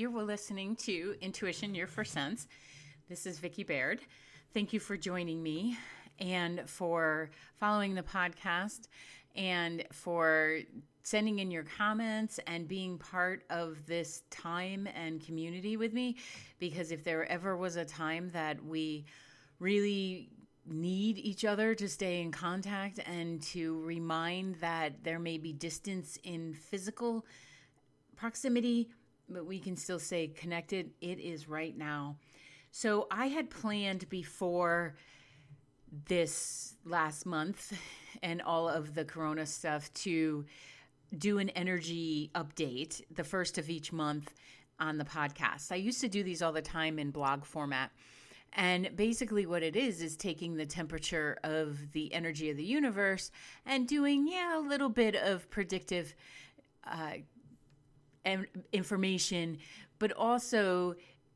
You're listening to Intuition Your First Sense. This is Vicki Baird. Thank you for joining me and for following the podcast and for sending in your comments and being part of this time and community with me. Because if there ever was a time that we really need each other to stay in contact and to remind that there may be distance in physical proximity, but we can still stay connected, it is right now. So I had planned before this last month and all of the corona stuff to do an energy update the first of each month on the podcast. I used to do these all the time in blog format. And basically, what it is is taking the temperature of the energy of the universe and doing, yeah, a little bit of predictive uh, information, but also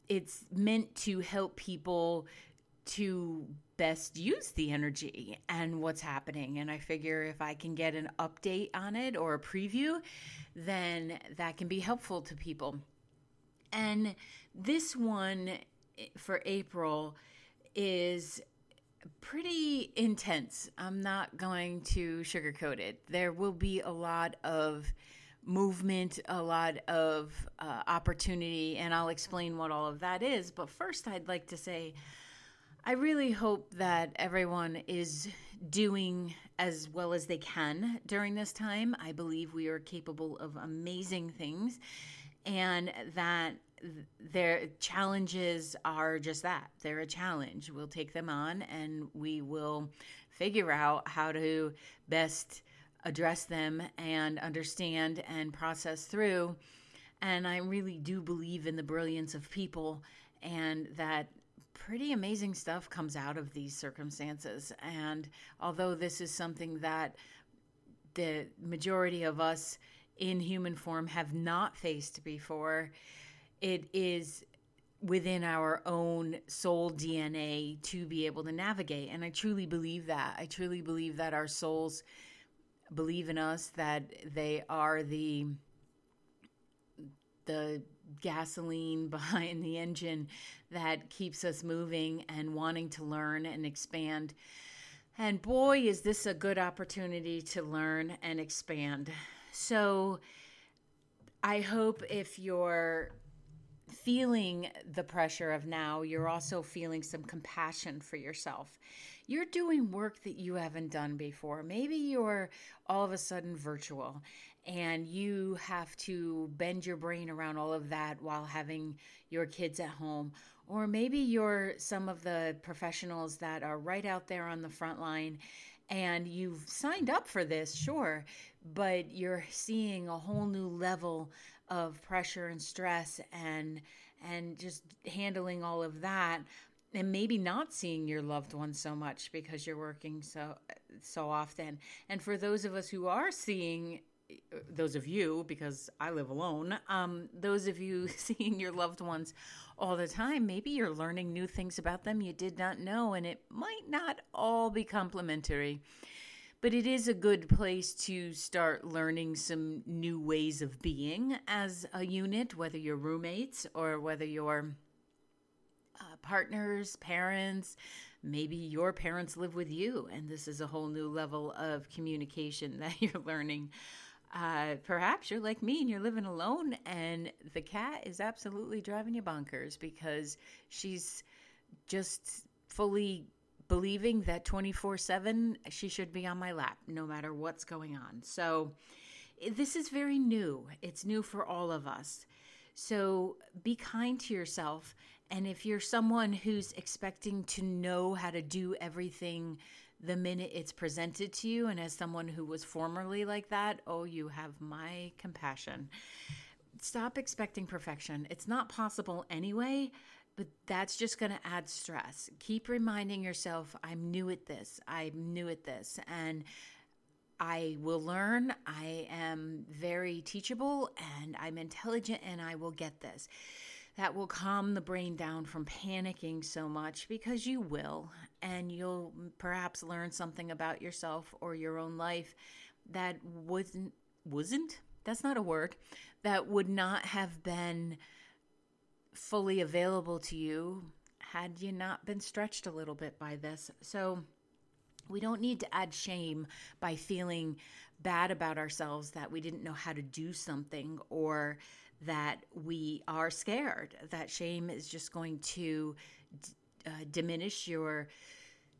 it's meant to help people to best use the energy and what's happening. And I figure if I can get an update on it or a preview, then that can be helpful to people. And this one eh, for April is pretty intense. I'm not going to sugarcoat it. There will be a lot of movement, a lot of uh, opportunity, and I'll explain what all of that is. But first, I'd like to say, I really hope that everyone is doing as well as they can during this time. I believe we are capable of amazing things, and that their challenges are just that they're a challenge. We'll take them on and we will figure out how to best address them and understand and process through. And I really do believe in the brilliance of people and that pretty amazing stuff comes out of these circumstances. And although this is something that the majority of us in human form have not faced before, it is within our own soul DNA to be able to navigate. And I truly believe that. I truly believe that our souls believe in us, that they are the the gasoline behind the engine that keeps us moving and wanting to learn and expand. And boy, is this a good opportunity to learn and expand. So I hope if you're feeling the pressure of now, you're also feeling some compassion for yourself. You're doing work that you haven't done before. Maybe you're all of a sudden virtual and you have to bend your brain around all of that while having your kids at home. Or maybe you're some of the professionals that are right out there on the front line and you've signed up for this, sure, but you're seeing a whole new level of pressure and stress and and just handling all of that and maybe not seeing your loved ones so much because you're working so so often. And for those of us who are seeing those of you, because I live alone, um, those of you seeing your loved ones all the time, maybe you're learning new things about them you did not know, and it might not all be complimentary. But it is a good place to start learning some new ways of being as a unit, whether you're roommates or whether you're partners, parents, maybe your parents live with you, and this is a whole new level of communication that you're learning. Uh, perhaps you're like me and you're living alone, and the cat is absolutely driving you bonkers because she's just fully believing that 24 7 she should be on my lap no matter what's going on. So, this is very new. It's new for all of us. So, be kind to yourself. And if you're someone who's expecting to know how to do everything the minute it's presented to you. And as someone who was formerly like that, oh, you have my compassion. Stop expecting perfection. It's not possible anyway, but that's just going to add stress. Keep reminding yourself, I'm new at this. I'm new at this. And I will learn. I am very teachable and I'm intelligent and I will get this that will calm the brain down from panicking so much because you will. And you'll perhaps learn something about yourself or your own life that wasn't, wasn't, that's not a word, that would not have been fully available to you had you not been stretched a little bit by this. So we don't need to add shame by feeling bad about ourselves that we didn't know how to do something or that we are scared. That shame is just going to uh, diminish your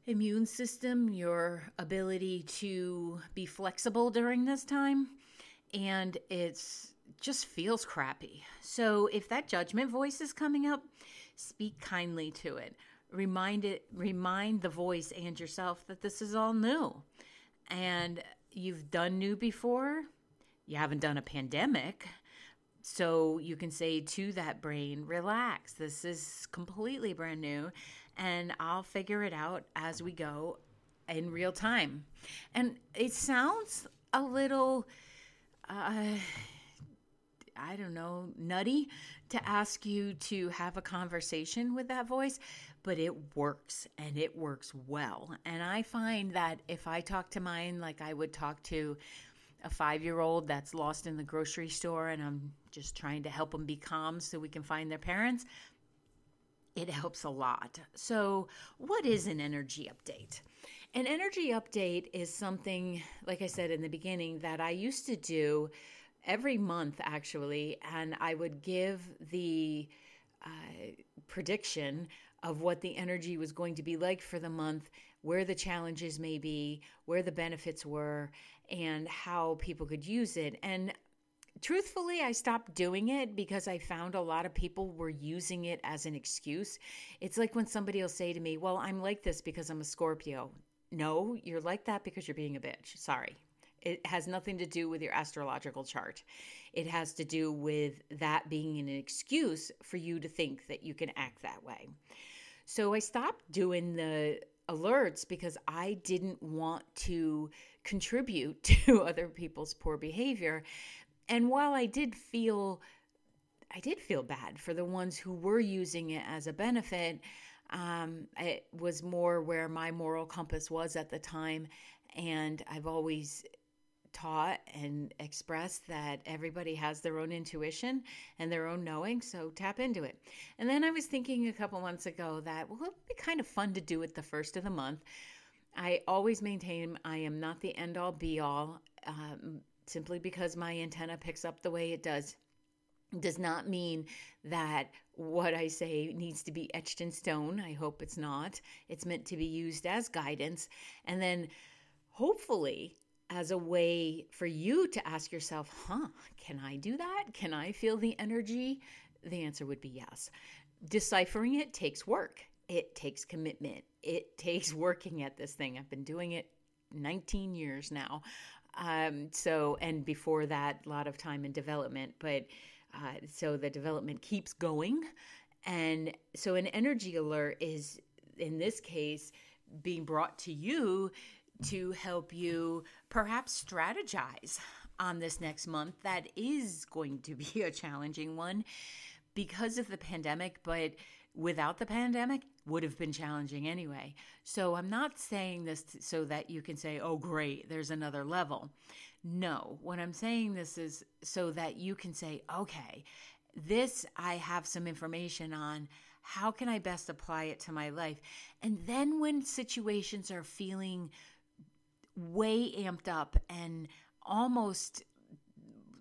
immune system, your ability to be flexible during this time, and it's just feels crappy. So if that judgment voice is coming up, speak kindly to it. Remind it remind the voice and yourself that this is all new. And you've done new before. You haven't done a pandemic. So you can say to that brain, relax. This is completely brand new and I'll figure it out as we go in real time. And it sounds a little, uh, I don't know, nutty to ask you to have a conversation with that voice, but it works and it works well. And I find that if I talk to mine like I would talk to a five year old that's lost in the grocery store and I'm just trying to help them be calm so we can find their parents, it helps a lot. So, what is an energy update? An energy update is something, like I said in the beginning, that I used to do every month actually, and I would give the uh, prediction of what the energy was going to be like for the month, where the challenges may be, where the benefits were, and how people could use it. And truthfully, I stopped doing it because I found a lot of people were using it as an excuse. It's like when somebody will say to me, Well, I'm like this because I'm a Scorpio. No, you're like that because you're being a bitch. Sorry. It has nothing to do with your astrological chart. It has to do with that being an excuse for you to think that you can act that way. So I stopped doing the alerts because I didn't want to contribute to other people's poor behavior. And while I did feel I did feel bad for the ones who were using it as a benefit, um, it was more where my moral compass was at the time. And I've always taught and expressed that everybody has their own intuition and their own knowing, so tap into it. And then I was thinking a couple months ago that, well, it'd be kind of fun to do it the first of the month. I always maintain I am not the end all be all, um, simply because my antenna picks up the way it does. Does not mean that what I say needs to be etched in stone. I hope it's not. It's meant to be used as guidance. And then hopefully as a way for you to ask yourself, huh, can I do that? Can I feel the energy? The answer would be yes. Deciphering it takes work, it takes commitment, it takes working at this thing. I've been doing it 19 years now. Um, so, and before that, a lot of time in development, but uh, so the development keeps going. And so, an energy alert is, in this case, being brought to you to help you perhaps strategize on this next month that is going to be a challenging one because of the pandemic, but without the pandemic would have been challenging anyway. So I'm not saying this so that you can say, "Oh great, there's another level." No, what I'm saying this is so that you can say, "Okay, this I have some information on how can I best apply it to my life?" And then when situations are feeling way amped up and almost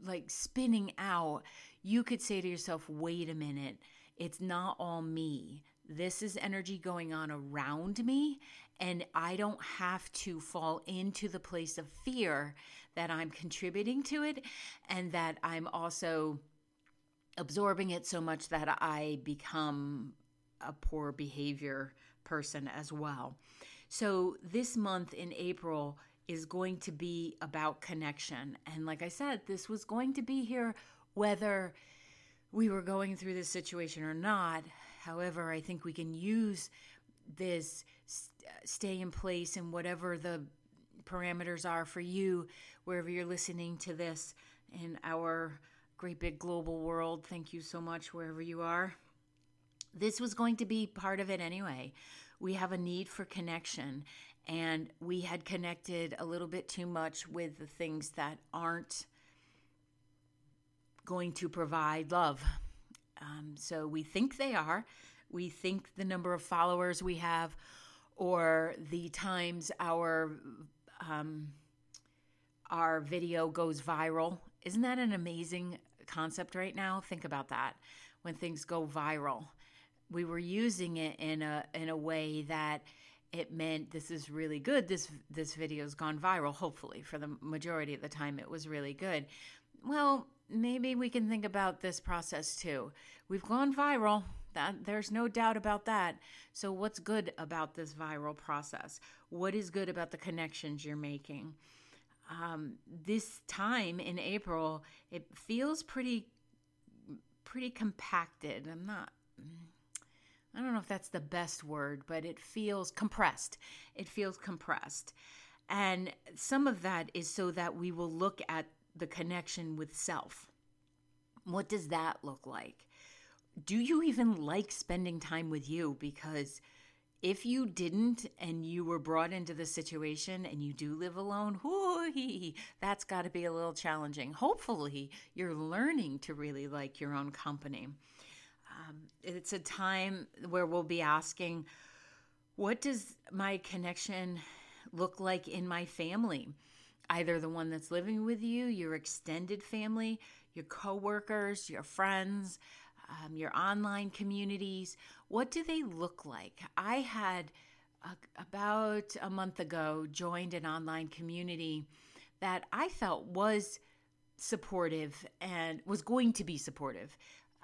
like spinning out, you could say to yourself, wait a minute, it's not all me. This is energy going on around me, and I don't have to fall into the place of fear that I'm contributing to it and that I'm also absorbing it so much that I become a poor behavior person as well. So, this month in April is going to be about connection. And like I said, this was going to be here whether we were going through this situation or not. However, I think we can use this stay in place and whatever the parameters are for you, wherever you're listening to this in our great big global world. Thank you so much, wherever you are. This was going to be part of it anyway we have a need for connection. And we had connected a little bit too much with the things that aren't going to provide love. Um, so we think they are. We think the number of followers we have, or the times our um, our video goes viral. Isn't that an amazing concept right now? Think about that. When things go viral, we were using it in a in a way that it meant this is really good. This this video's gone viral. Hopefully, for the majority of the time, it was really good. Well, maybe we can think about this process too. We've gone viral. That there's no doubt about that. So what's good about this viral process? What is good about the connections you're making? Um, this time in April, it feels pretty pretty compacted. I'm not I don't know if that's the best word, but it feels compressed. It feels compressed. And some of that is so that we will look at the connection with self. What does that look like? Do you even like spending time with you? Because if you didn't and you were brought into the situation and you do live alone, whoo that's got to be a little challenging. Hopefully, you're learning to really like your own company. Um, it's a time where we'll be asking, what does my connection look like in my family? Either the one that's living with you, your extended family, your coworkers, your friends, um, your online communities. What do they look like? I had a, about a month ago joined an online community that I felt was supportive and was going to be supportive.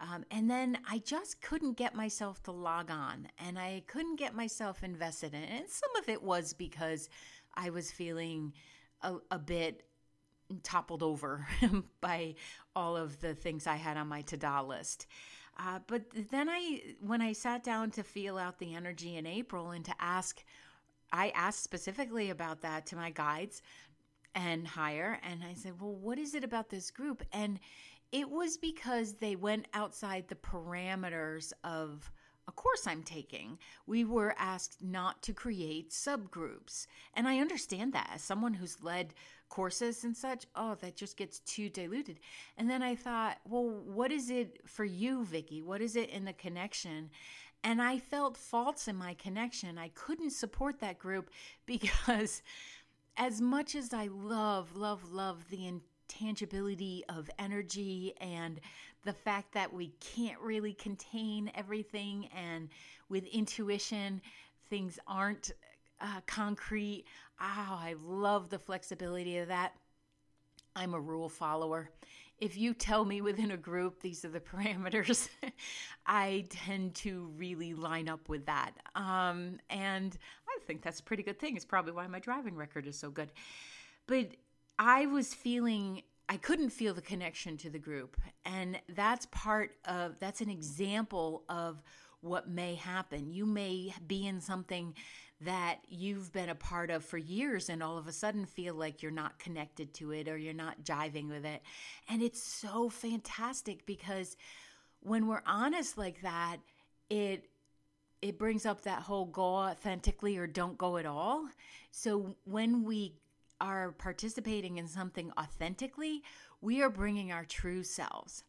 Um, and then I just couldn't get myself to log on and I couldn't get myself invested in it. And some of it was because I was feeling a, a bit toppled over by all of the things I had on my to do list. Uh, but then I, when I sat down to feel out the energy in April and to ask, I asked specifically about that to my guides and higher. And I said, well, what is it about this group? And it was because they went outside the parameters of a course I'm taking. We were asked not to create subgroups. And I understand that as someone who's led courses and such, oh, that just gets too diluted. And then I thought, well, what is it for you, Vicki? What is it in the connection? And I felt faults in my connection. I couldn't support that group because as much as I love, love, love the intangibility of energy and the fact that we can't really contain everything and with intuition things aren't uh, concrete. Oh i love the flexibility of that. I'm a rule follower. If you tell me within a group these are the parameters i tend to really line up with that. Um, and i think that's a pretty good thing. It's probably why my driving record is so good. But I was feeling I couldn't feel the connection to the group. And that's part of that's an example of what may happen. You may be in something that you've been a part of for years and all of a sudden feel like you're not connected to it or you're not jiving with it. And it's so fantastic because when we're honest like that, it it brings up that whole go authentically or don't go at all. So when we are participating in something authentically, we are bringing our true selves.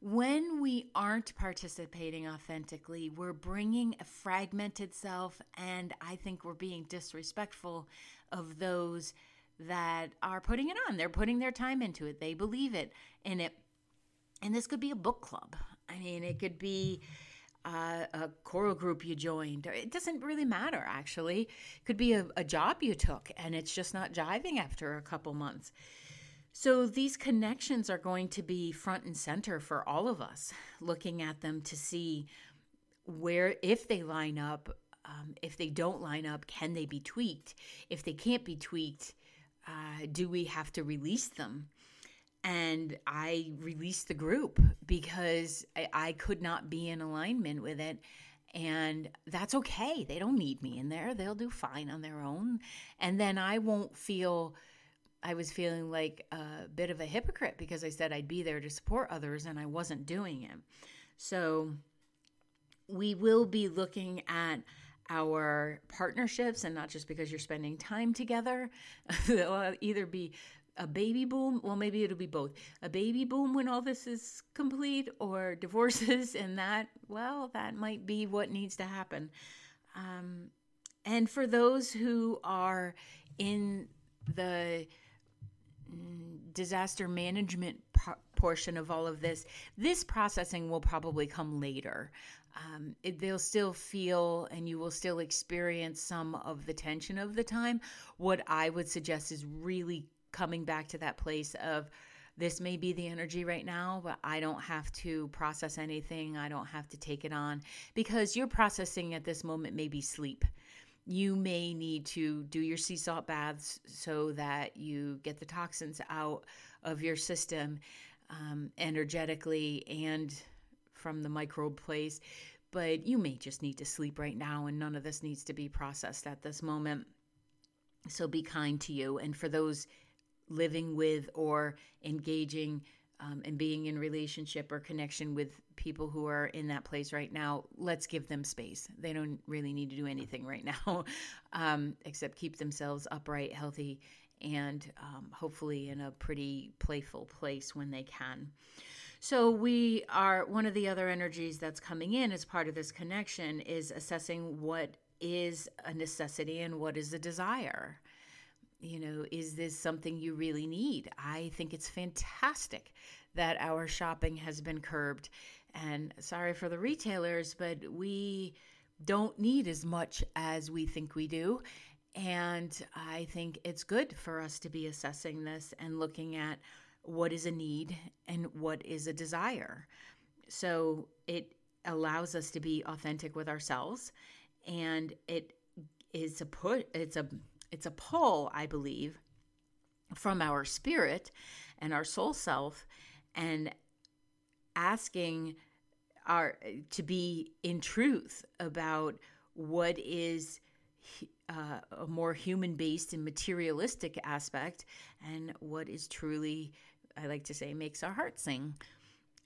When we aren't participating authentically, we're bringing a fragmented self, and I think we're being disrespectful of those that are putting it on. They're putting their time into it, they believe it in it. And this could be a book club. I mean, it could be uh, a choral group you joined. It doesn't really matter, actually. It could be a, a job you took and it's just not jiving after a couple months. So these connections are going to be front and center for all of us, looking at them to see where, if they line up, um, if they don't line up, can they be tweaked? If they can't be tweaked, uh, do we have to release them? And I released the group because I, I, could not be in alignment with it. And that's okay. They don't need me in there. They'll do fine on their own. And then I won't feel, I was feeling like a bit of a hypocrite because I said I'd be there to support others and I wasn't doing it. So we will be looking at our partnerships and not just because you're spending time together. They'll either be a baby boom. Well, maybe it'll be both a baby boom when all this is complete, or divorces, and that, well, that might be what needs to happen. Um, and for those who are in the mm, disaster management portion of all of this, this processing will probably come later. Um, it, they'll still feel and you will still experience some of the tension of the time. What I would suggest is really coming back to that place of this may be the energy right now, but I don't have to process anything. I don't have to take it on because your processing at this moment may be sleep. You may need to do your sea salt baths so that you get the toxins out of your system um, energetically and from the microbe place. But you may just need to sleep right now, and none of this needs to be processed at this moment. So be kind to you. And for those living with or engaging um, and being in relationship or connection with people who are in that place right now, let's give them space. They don't really need to do anything right now um, except keep themselves upright, healthy, and um, hopefully in a pretty playful place when they can. So, we are one of the other energies that's coming in as part of this connection is assessing what is a necessity and what is a desire you know, is this something you really need? I think it's fantastic that our shopping has been curbed. And sorry for the retailers, but we don't need as much as we think we do. And I think it's good for us to be assessing this and looking at what is a need and what is a desire. So it allows us to be authentic with ourselves and it is a put it's a it's a pull, I believe, from our spirit and our soul self and asking our to be in truth about what is uh, a more human based and materialistic aspect and what is truly i like to say makes our heart sing.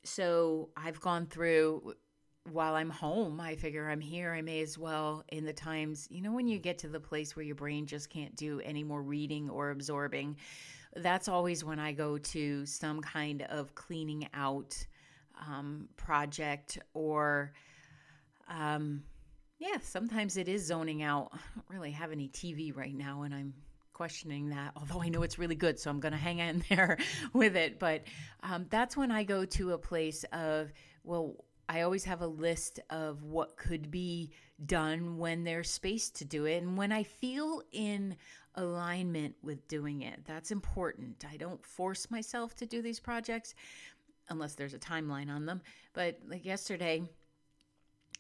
So i've gone through while I'm home, I figure I'm here. I may as well, in the times, you know, when you get to the place where your brain just can't do any more reading or absorbing, that's always when I go to some kind of cleaning out um, project or, um, yeah, sometimes it is zoning out. I don't really have any TV right now, and I'm questioning that, although I know it's really good, so I'm going to hang in there with it. But um, that's when I go to a place of, well, I always have a list of what could be done when there's space to do it and when I feel in alignment with doing it. That's important. I don't force myself to do these projects unless there's a timeline on them. But like yesterday,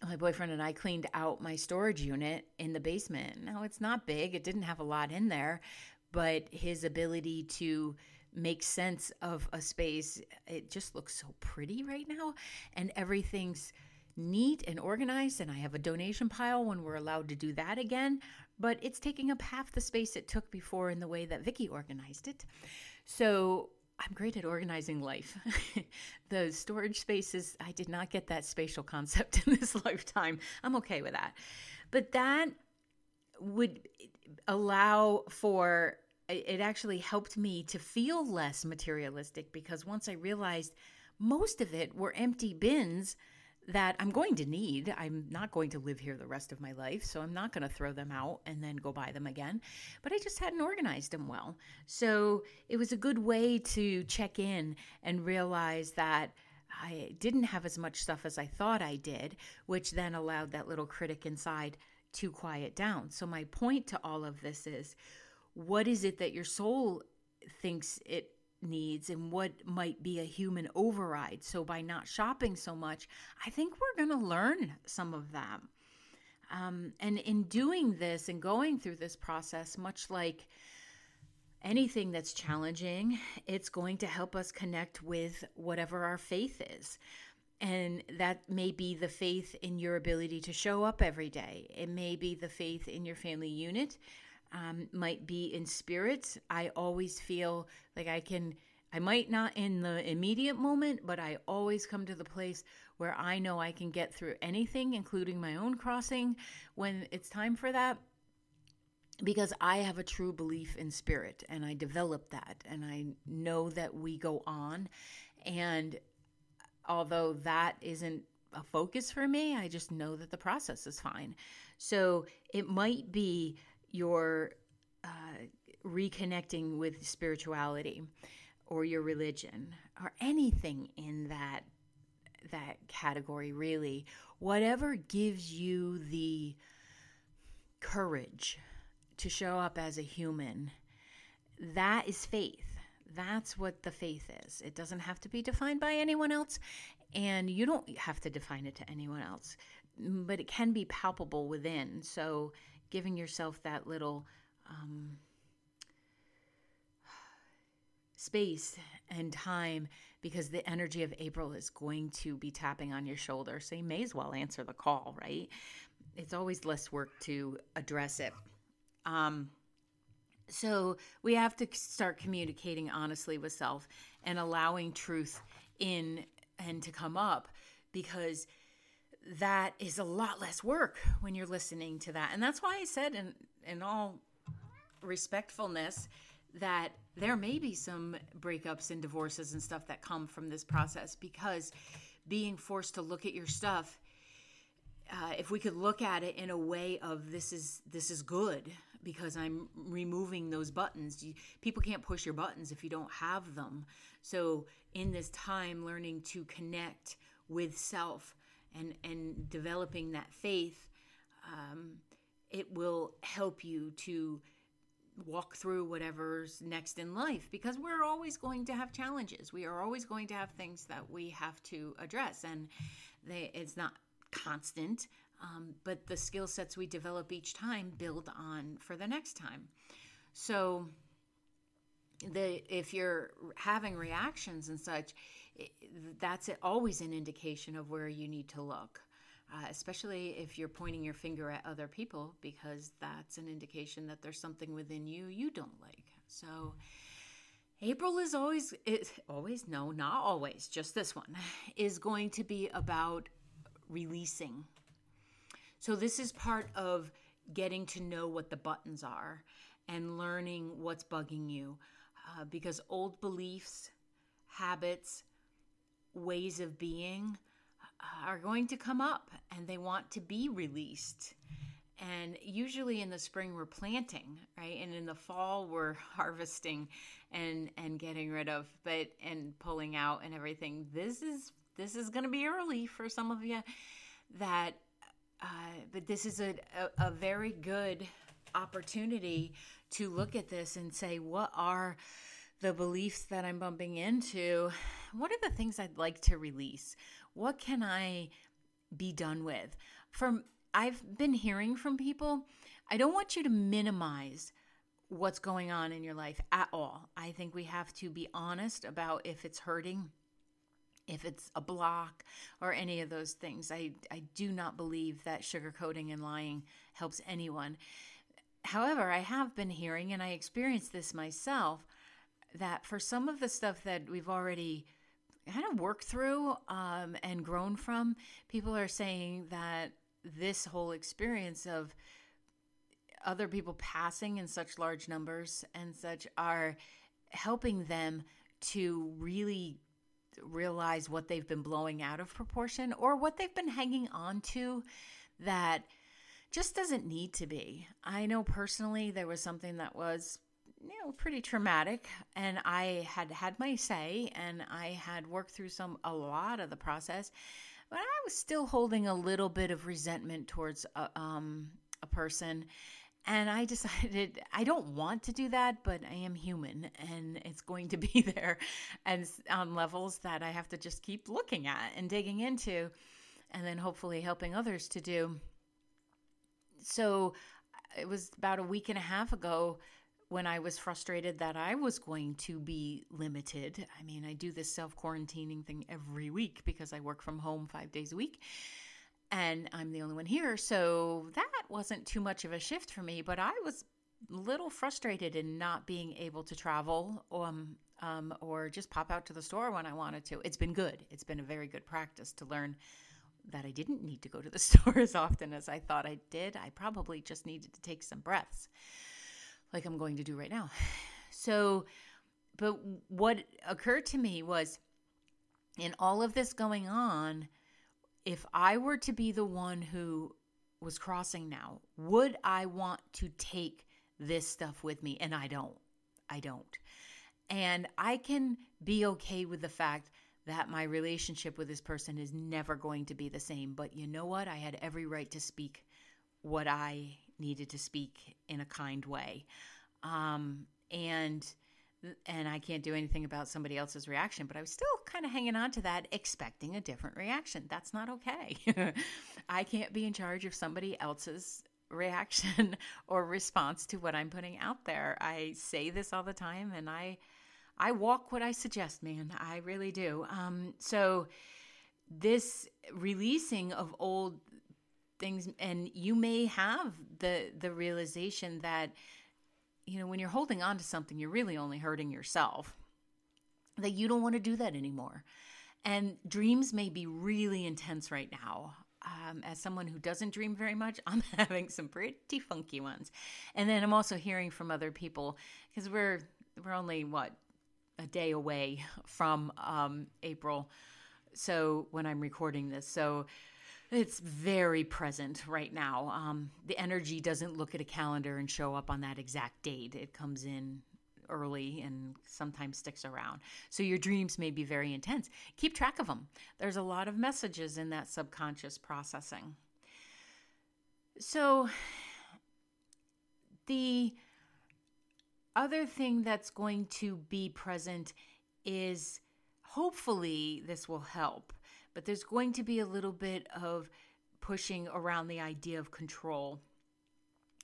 my boyfriend and I cleaned out my storage unit in the basement. Now it's not big, it didn't have a lot in there, but his ability to make sense of a space. It just looks so pretty right now, and everything's neat and organized. And I have a donation pile when we're allowed to do that again, but it's taking up half the space it took before in the way that Vicki organized it. So I'm great at organizing life. the storage spaces, I did not get that spatial concept in this lifetime. I'm okay with that. But that would allow for it actually helped me to feel less materialistic because once I realized most of it were empty bins that I'm going to need. I'm not going to live here the rest of my life, so I'm not going to throw them out and then go buy them again. But I just hadn't organized them well. So it was a good way to check in and realize that I didn't have as much stuff as I thought I did, which then allowed that little critic inside to quiet down. So my point to all of this is what is it that your soul thinks it needs and what might be a human override. So, by not shopping so much, I think we're going to learn some of them. Um, and in doing this and going through this process, much like anything that's challenging, it's going to help us connect with whatever our faith is. And that may be the faith in your ability to show up every day. It may be the faith in your family unit um, might be in spirits. I always feel like I can, I might not in the immediate moment, but I always come to the place where I know I can get through anything, including my own crossing, when it's time for that. because I have a true belief in spirit and I develop that and I know that we go on and although that isn't a focus for me, I just know that the process is fine. So it might be your uh, reconnecting with spirituality or your religion or anything in that that category really whatever gives you the courage to show up as a human that is faith. That's what the faith is. It doesn't have to be defined by anyone else and you don't have to define it to anyone else but it can be palpable within. So giving yourself that little um, space and time because the energy of April is going to be tapping on your shoulder. So you may as well answer the call, right? It's always less work to address it. Um, so we have to start communicating honestly with self and allowing truth in and to come up because that is a lot less work when you're listening to that. And that's why I said in in all respectfulness that there may be some breakups and divorces and stuff that come from this process because being forced to look at your stuff uh, if we could look at it in a way of this is this is good because I'm removing those buttons. You, people can't push your buttons if you don't have them. So in this time, learning to connect with self and and developing that faith, um, it will help you to walk through whatever's next in life because we're always going to have challenges. We are always going to have things that we have to address, and they, it's not constant, um, but the skill sets we develop each time build on for the next time. So, the if you're having reactions and such, that's always an indication of where you need to look uh, especially if you're pointing your finger at other people, because that's an indication that there's something within you you don't like. So, April is always, is always, no, not always, just this one, is going to be about releasing. So, this is part of getting to know what the buttons are and learning what's bugging you uh, because old beliefs, habits, ways of being are going to come up and they want to be released. And usually in the spring we're planting, right? And in the fall we're harvesting and and getting rid of, but and pulling out and everything. This is this is going to be early for some of you that uh, but this is a, a, a very good opportunity to look at this and say what are the beliefs that I'm bumping into? What are the things I'd like to release? What can I be done with? From I've been hearing from people, I don't want you to minimize what's going on in your life at all. I think we have to be honest about if it's hurting, if it's a block, or any of those things. I, I do not believe that sugarcoating and lying helps anyone. However, I have been hearing, and I experienced this myself, that for some of the stuff that we've already kind of worked through um, and grown from. People are saying that this whole experience of other people passing in such large numbers and such are helping them to really realize what they've been blowing out of proportion or what they've been hanging on to that just doesn't need to be. I know personally there was something that was you know pretty traumatic and i had had my say and i had worked through some a lot of the process but i was still holding a little bit of resentment towards a, um, a person and i decided i don't want to do that but i am human and it's going to be there and on levels that i have to just keep looking at and digging into and then hopefully helping others to do. So it was about a week and a half ago when I was frustrated that I was going to be limited. I mean, I do this self quarantining thing every week because I work from home five days a week and I'm the only one here. So that wasn't too much of a shift for me, but I was a little frustrated in not being able to travel um, um, or just pop out to the store when I wanted to. It's been good. It's been a very good practice to learn that I didn't need to go to the store as often as I thought I did. I probably just needed to take some breaths. Like I'm going to do right now. So, but what occurred to me was in all of this going on, if I were to be the one who was crossing now, would I want to take this stuff with me? And I don't. I don't. And I can be okay with the fact that my relationship with this person is never going to be the same. But you know what? I had every right to speak what I needed to speak in a kind way. Um, and and I can't do anything about somebody else's reaction, but I was still kind of hanging on to that, expecting a different reaction. That's not okay. I can't be in charge of somebody else's reaction or response to what I'm putting out there. I say this all the time and I I walk what I suggest, man. I really do. Um, so this releasing of old things and you may have the the realization that you know when you're holding on to something you're really only hurting yourself that you don't want to do that anymore and dreams may be really intense right now um, as someone who doesn't dream very much, I'm having some pretty funky ones. And then I'm also hearing from other people because we're we're only what a day away from um, April. So when I'm recording this, so it's very present right now. Um, the energy doesn't look at a calendar and show up on that exact date. It comes in early and sometimes sticks around. So your dreams may be very intense. Keep track of them. There's a lot of messages in that subconscious processing. So the other thing that's going to be present is hopefully this will help but there's going to be a little bit of pushing around the idea of control.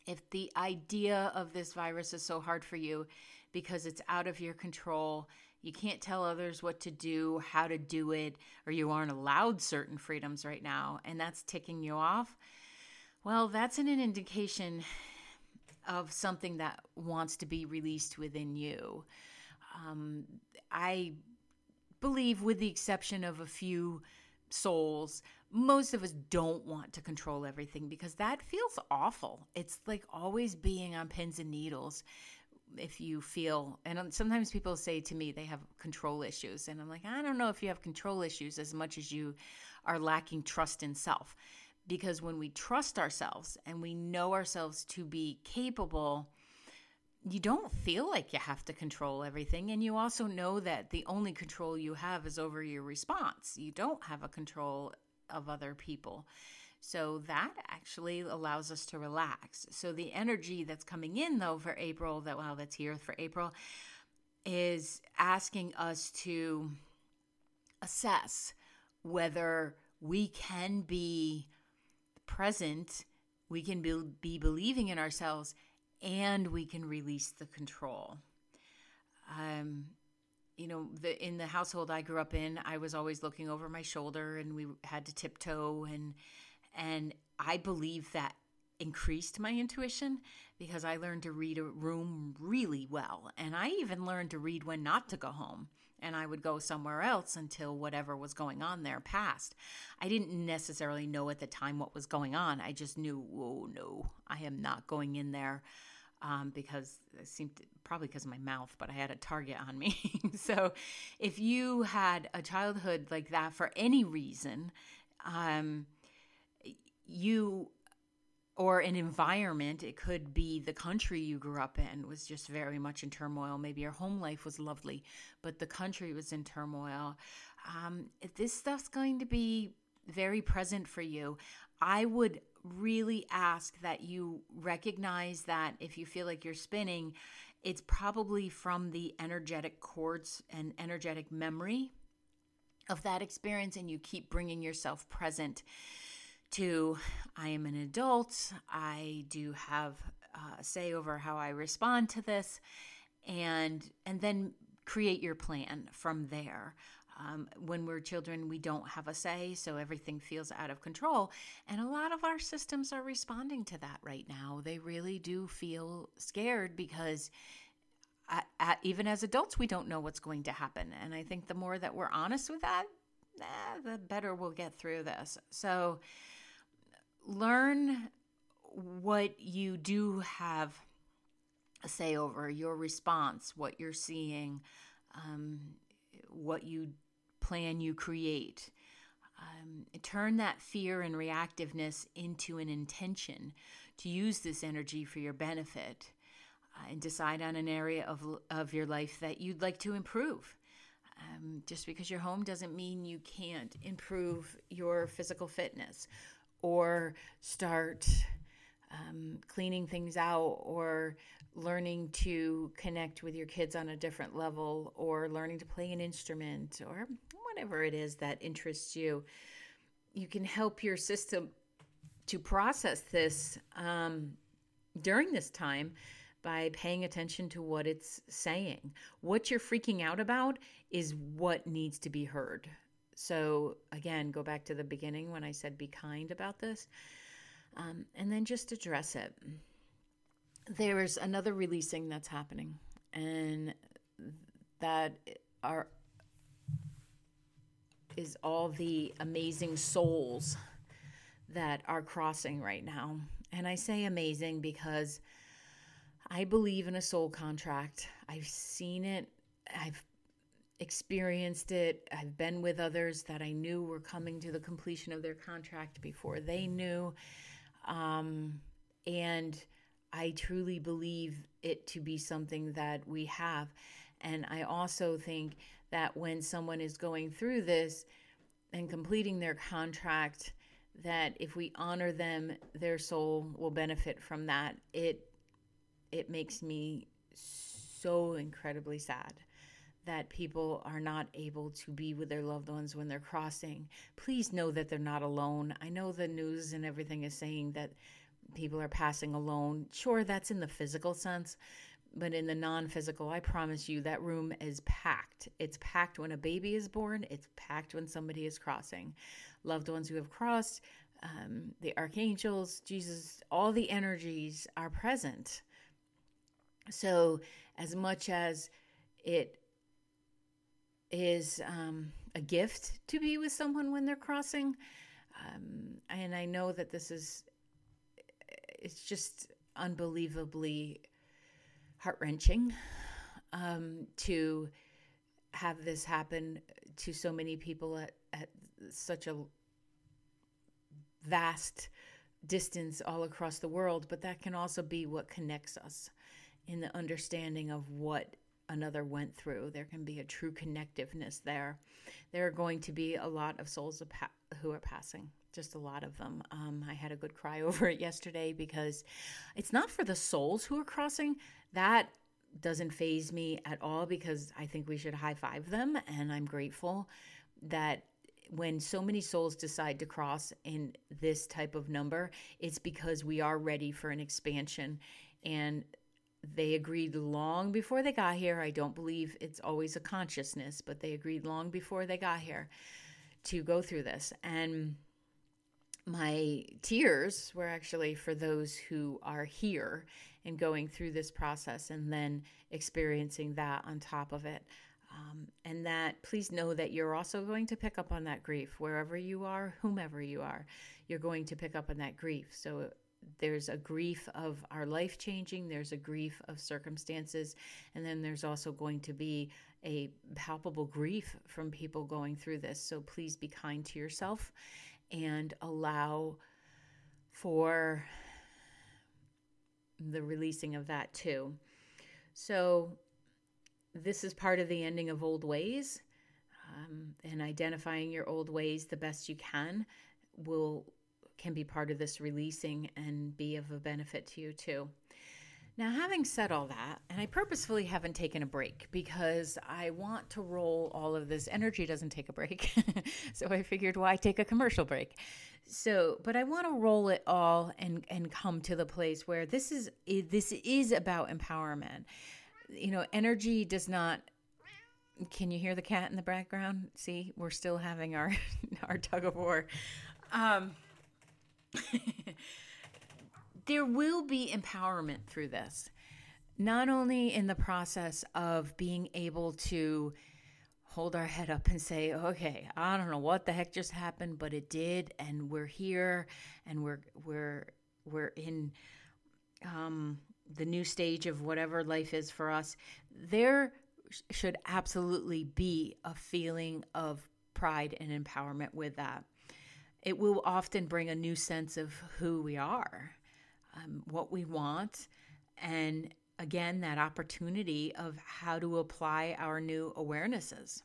If the idea of this virus is so hard for you because it's out of your control, you can't tell others what to do, how to do it, or you aren't allowed certain freedoms right now, and that's ticking you off, well, that's an indication of something that wants to be released within you. Um, I believe, with the exception of a few souls, most of us don't want to control everything because that feels awful. It's like always being on pins and needles if you feel and sometimes people say to me they have control issues and I'm like I don't know if you have control issues as much as you are lacking trust in self because when we trust ourselves and we know ourselves to be capable you don't feel like you have to control everything. And you also know that the only control you have is over your response. You don't have a control of other people. So that actually allows us to relax. So the energy that's coming in though for April, that well, that's here for April, is asking us to assess whether we can be present, we can be, be believing in ourselves and we can release the control. Um, you know, the, in the household I grew up in, I was always looking over my shoulder, and we had to tiptoe, and and I believe that increased my intuition because I learned to read a room really well, and I even learned to read when not to go home and I would go somewhere else until whatever was going on there passed. I didn't necessarily know at the time what was going on. I just knew, oh no, I am not going in there um, because it seemed to, probably because of my mouth, but I had a target on me. so if you had a childhood like that for any reason, um, you or an environment it could be the country you grew up in was just very much in turmoil. Maybe your home life was lovely but the country was in turmoil. Um, this stuff's going to be very present for you i would really ask that you recognize that if you feel like you're spinning, it's probably from the energetic cords and energetic memory of that experience, and you keep bringing yourself present to I am an adult, I do have uh, a say over how I respond to this, and and then create your plan from there. Um, when we're children, we don't have a say, so everything feels out of control. And a lot of our systems are responding to that right now. They really do feel scared because at, at, even as adults, we don't know what's going to happen. And I think the more that we're honest with that, eh, the better we'll get through this. So learn what you do have a say over your response, what you're seeing, um, what you plan you create. Um, turn that fear and reactiveness into an intention to use this energy for your benefit uh, and decide on an area of, of your life that you'd like to improve. Um, just because you're home doesn't mean you can't improve your physical fitness or start um, cleaning things out or learning to connect with your kids on a different level or learning to play an instrument or whatever it is that interests you. You can help your system to process this um, during this time by paying attention to what it's saying. What you're freaking out about is what needs to be heard. So, again, go back to the beginning when I said be kind about this, um, and then just address it. There's another releasing that's happening, and that are is all the amazing souls that are crossing right now. And I say amazing because I believe in a soul contract. I've seen it, I've experienced it, I've been with others that I knew were coming to the completion of their contract before they knew. Um, and I truly believe it to be something that we have. And I also think that when someone is going through this and completing their contract, that if we honor them, their soul will benefit from that. It it makes me so incredibly sad that people are not able to be with their loved ones when they're crossing. Please know that they're not alone. I know the news and everything is saying that people are passing alone. Sure, that's in the physical sense, but in the non physical, I promise you that room is packed. It's packed when a baby is born, it's packed when somebody is crossing. Loved ones who have crossed, um, the archangels, Jesus, all the energies are present. So, as much as it is um, a gift to be with someone when they're crossing, um, and I know that this is, it's just unbelievably heart wrenching um, to have this happen to so many people at, at such a vast distance all across the world, but that can also be what connects us in the understanding of what another went through. There can be a true connectiveness there. There are going to be a lot of souls who are passing, just a lot of them. Um, I had a good cry over it yesterday because it's not for the souls who are crossing. That doesn't faze me at all because I think we should high five them. And I'm grateful that when so many souls decide to cross in this type of number, it's because we are ready for an expansion. And they agreed long before they got here. I don't believe it's always a consciousness, but they agreed long before they got here to go through this. And my tears were actually for those who are here and going through this process and then experiencing that on top of it. Um, and that please know that you're also going to pick up on that grief wherever you are, whomever you are, you're going to pick up on that grief. So there's a grief of our life changing, there's a grief of circumstances, and then there's also going to be a palpable grief from people going through this. So please be kind to yourself and allow for the releasing of that too. So, this is part of the ending of old ways, um, and identifying your old ways the best you can will can be part of this releasing and be of a benefit to you too. Now, having said all that, and I purposefully haven't taken a break because I want to roll all of this. Energy doesn't take a break. so I figured, why take a commercial break? So, but I want to roll it all and and come to the place where this is this is about empowerment. You know, energy does not can you hear the cat in the background? See, we're still having our our tug of war. Um, there will be empowerment through this, not only in the process of being able to hold our head up and say, okay, I don't know what the heck just happened, but it did, and we're here, and we're we're we're in um, the new stage of whatever life is for us, there should absolutely be a feeling of pride and empowerment with that. It will often bring a new sense of who we are, um, what we want, and again, that opportunity of how to apply our new awarenesses.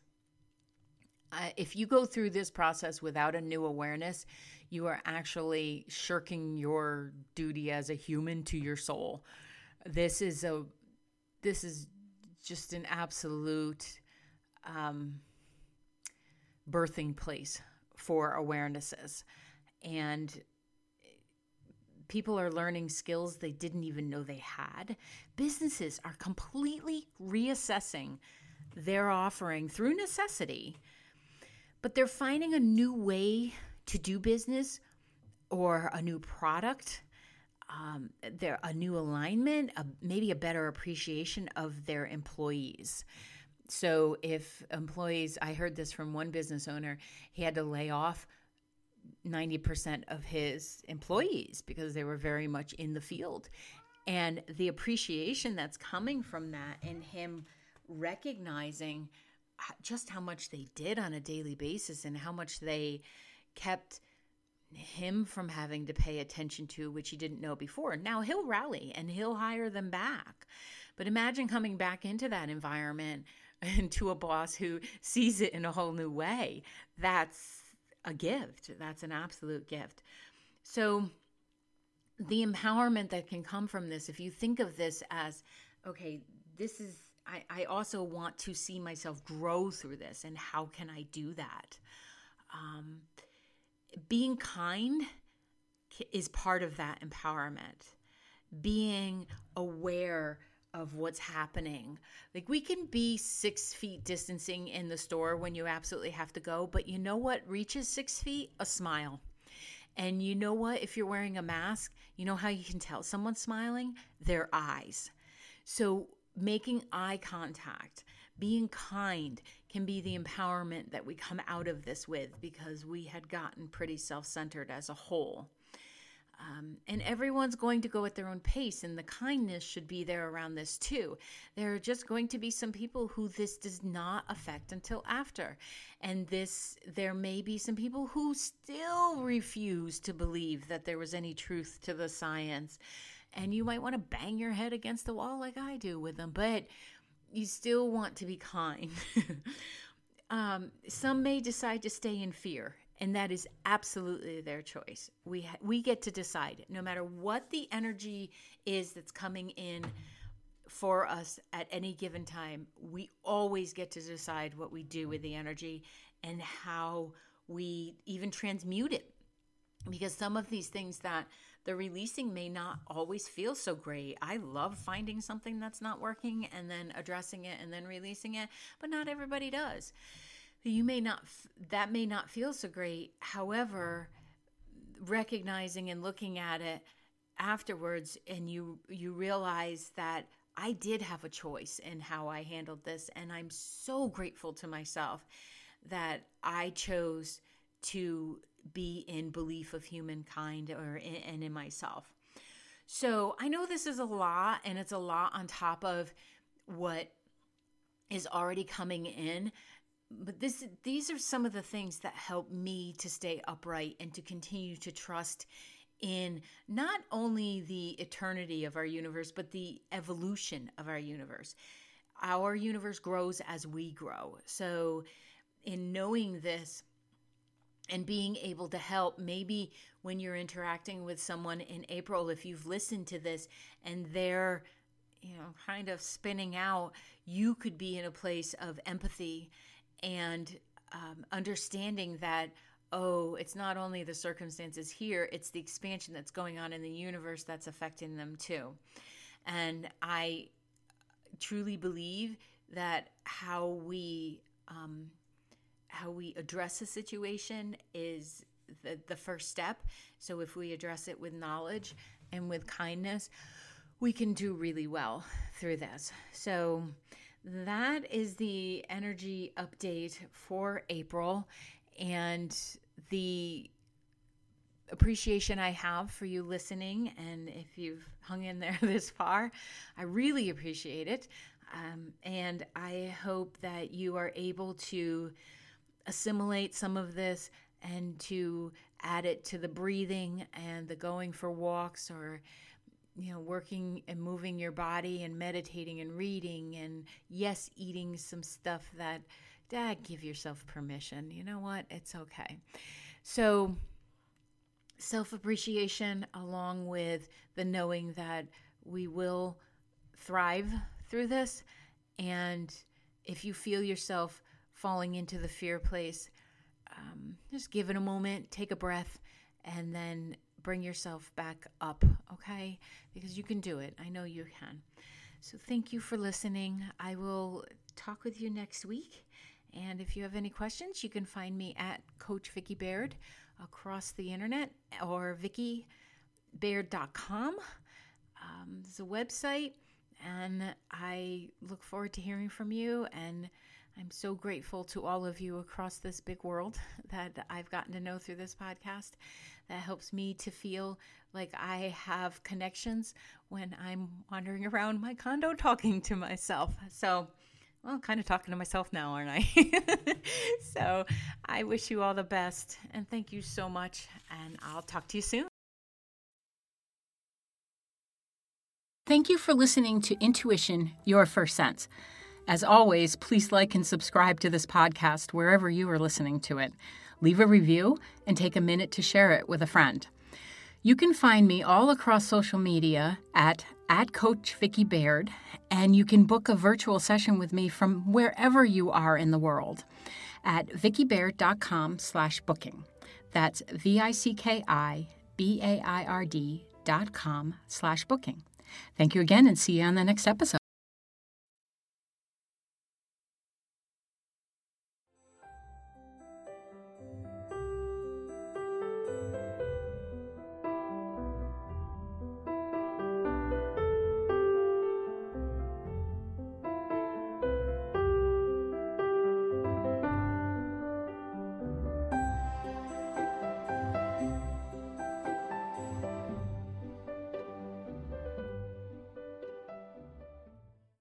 Uh, if you go through this process without a new awareness, you are actually shirking your duty as a human to your soul. This is a this is just an absolute um, birthing place for awarenesses. And people are learning skills they didn't even know they had. Businesses are completely reassessing their offering through necessity, but they're finding a new way to do business or a new product. Um, there a new alignment, a, maybe a better appreciation of their employees. So if employees, I heard this from one business owner, he had to lay off 90% of his employees because they were very much in the field. And the appreciation that's coming from that and him recognizing uh, just how much they did on a daily basis and how much they kept him from having to pay attention to, which he didn't know before. Now he'll rally and he'll hire them back. But imagine coming back into that environment and to a boss who sees it in a whole new way. That's a gift. That's an absolute gift. So, the empowerment that can come from this, if you think of this as, okay, this is, I, I also want to see myself grow through this, and how can I do that? Um, being kind is part of that empowerment. Being aware of what's happening. Like we can be six feet distancing in the store when you absolutely have to go, but you know what reaches six feet? A smile. And you know what? If you're wearing a mask, you know how you can tell someone's smiling? Their eyes. So making eye contact, being kind can be the empowerment that we come out of this with because we had gotten pretty self centered as a whole. Um, and everyone's going to go at their own pace, and the kindness should be there around this too. There are just going to be some people who this does not affect until after. And this, there may be some people who still refuse to believe that there was any truth to the science. And you might want to bang your head against the wall like I do with them, but you still want to be kind. um, some may decide to stay in fear and that is absolutely their choice. We ha- we get to decide no matter what the energy is that's coming in for us at any given time. We always get to decide what we do with the energy and how we even transmute it. Because some of these things that the releasing may not always feel so great. I love finding something that's not working and then addressing it and then releasing it, but not everybody does you may not that may not feel so great however recognizing and looking at it afterwards and you you realize that I did have a choice in how I handled this and I'm so grateful to myself that I chose to be in belief of humankind or in, and in myself. So, I know this is a lot and it's a lot on top of what is already coming in, but this these are some of the things that help me to stay upright and to continue to trust in not only the eternity of our universe but the evolution of our universe. Our universe grows as we grow. So in knowing this and being able to help maybe when you're interacting with someone in April if you've listened to this and they're you know kind of spinning out you could be in a place of empathy and um, understanding that oh it's not only the circumstances here it's the expansion that's going on in the universe that's affecting them too. And i truly believe that how we um, how we address a situation is the, the first step. So if we address it with knowledge and with kindness we can do really well through this. So that is the energy update for April. And the appreciation I have for you listening. And if you've hung in there this far, I really appreciate it. Um, and I hope that you are able to assimilate some of this and to add it to the breathing and the going for walks or you know working and moving your body and meditating and reading and yes eating some stuff that dad give yourself permission. You know what? It's okay. So self appreciation along with the knowing that we will thrive through this. And if you feel yourself falling into the fear place um, just give it a moment, take a breath, and then bring yourself back up, okay? Because you can do it. I know you can. So thank you for listening. I will talk with you next week. And if you have any questions, you can find me at Coach Vicki Baird across the internet or vickibaird.com. Um, there's a website, and I look forward to hearing from you and I'm so grateful to all of you across this big world that I've gotten to know through this podcast. That helps me to feel like I have connections when I'm wandering around my condo talking to myself. So, well, kind of talking to myself now, aren't I? so, I wish you all the best and thank you so much. And I'll talk to you soon. Thank you for listening to Intuition, Your First Sense. As always, please like and subscribe to this podcast wherever you are listening to it. Leave a review and take a minute to share it with a friend. You can find me all across social media at at Coach Vicki Baird, and you can book a virtual session with me from wherever you are in the world at vickibaird.com slash booking. That's V-I-C-K-I-B-A-I-R-D dot com slash booking. Thank you again and see you on the next episode.